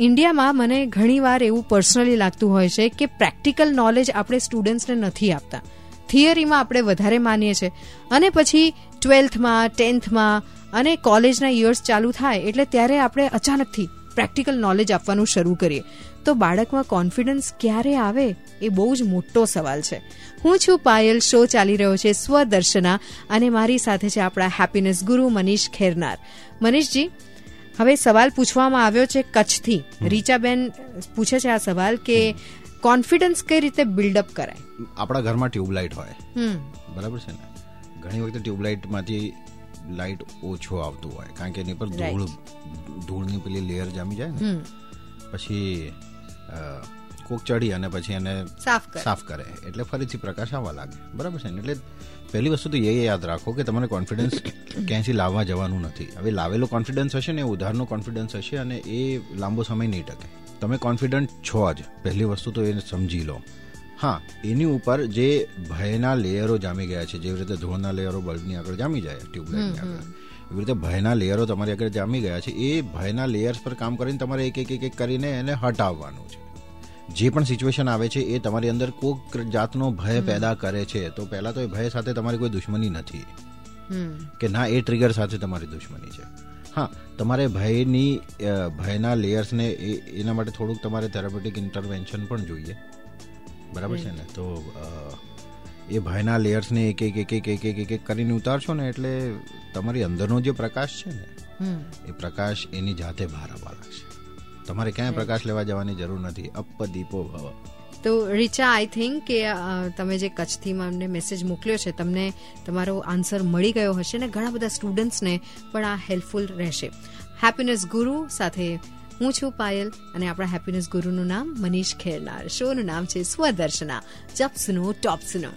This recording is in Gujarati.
ઇન્ડિયામાં મને ઘણીવાર એવું પર્સનલી લાગતું હોય છે કે પ્રેક્ટિકલ નોલેજ આપણે સ્ટુડન્ટ્સને નથી આપતા. થિયરીમાં આપણે વધારે માનીએ છીએ અને પછી ટ્વેલ્થમાં, ટેન્થમાં અને કોલેજના યર્સ ચાલુ થાય એટલે ત્યારે આપણે અચાનકથી પ્રેક્ટિકલ નોલેજ આપવાનું શરૂ કરીએ. તો બાળકમાં કોન્ફિડન્સ ક્યારે આવે એ બહુ જ મોટો સવાલ છે. હું છું પાયલ શો ચાલી રહ્યો છે સ્વદર્શના અને મારી સાથે છે આપણા હેપીનેસ ગુરુ મનીષ ખેરનાર. મનીષજી હવે સવાલ પૂછવામાં આવ્યો છે કચ્છથી. રીચાબેન પૂછે છે આ સવાલ કે કોન્ફિડન્સ કઈ રીતે બિલ્ડઅપ કરાય? આપણા ઘરમાં ટ્યુબલાઇટ હોય. બરાબર છે ને? ઘણી વખતે ટ્યુબલાઇટમાંથી લાઇટ ઓછો આવતું હોય કારણ કે એની પર ધૂળ ધૂળની પેલી લેયર જામી જાય ને. પછી કોક ચડી અને પછી એને સાફ કર. સાફ કરે. એટલે ફરીથી પ્રકાશ આવવા લાગે. બરાબર છે ને? એટલે પહેલી વસ્તુ તો એ યાદ રાખો કે તમારે કોન્ફિડન્સ ક્યાંયથી લાવવા જવાનું નથી. હવે લાવેલો કોન્ફિડન્સ હશે ને એ ઉધારનો કોન્ફિડન્સ હશે અને એ લાંબો સમય નહીં ટકે. તમે કોન્ફિડન્ટ છો જ. પહેલી વસ્તુ તો એને સમજી લો. હા એની ઉપર જે ભયના લેયરો જામી ગયા છે જેવી રીતે ધૂળના લેયરો બલ્બની આગળ જામી જાય ટ્યુબલાઇટની આગળ. એવી રીતે ભયના લેયરો તમારી આગળ જામી ગયા છે એ ભયના લેયર્સ પર કામ કરીને તમારે એક એક એક એક કરીને એને હટાવવાનું છે. જે પણ સિચ્યુએશન આવે છે એ તમારી અંદર કોઈક જાતનો ભય પેદા કરે છે તો પહેલાં તો એ ભય સાથે તમારી કોઈ દુશ્મની નથી. કે ના એ ટ્રિગર સાથે તમારી દુશ્મની છે. હા તમારે ભયની ભયના લેયર્સને એના માટે થોડુંક તમારે થેરાપેટિક ઇન્ટરવેન્શન પણ જોઈએ. બરાબર છે ને? તો એ ભયના લેયર્સને એક એક એક એક એક એક એક કરીને ઉતારશો ને એટલે તમારી અંદરનો જે પ્રકાશ છે ને એ પ્રકાશ એની જાતે બહાર આવવા લાગશે. તમારે ક્યાંય પ્રકાશ લેવા જવાની જરૂર નથી? અપ દીપો ભવ. તો રીચા આઈ થિંક કે તમે જે કચ્છથી અમને મેસેજ મોકલ્યો છે તમને તમારો આન્સર મળી ગયો હશે ને ઘણા બધા સ્ટુડન્ટ્સને પણ આ હેલ્પફુલ રહેશે. હેપીનેસ ગુરુ સાથે હું છું પાયલ અને આપણા હેપીનેસ ગુરુનું નામ મનીષ ખેરનાર. શોનું નામ છે સ્વદર્શના. જપ સુનો ટોપ સુનો.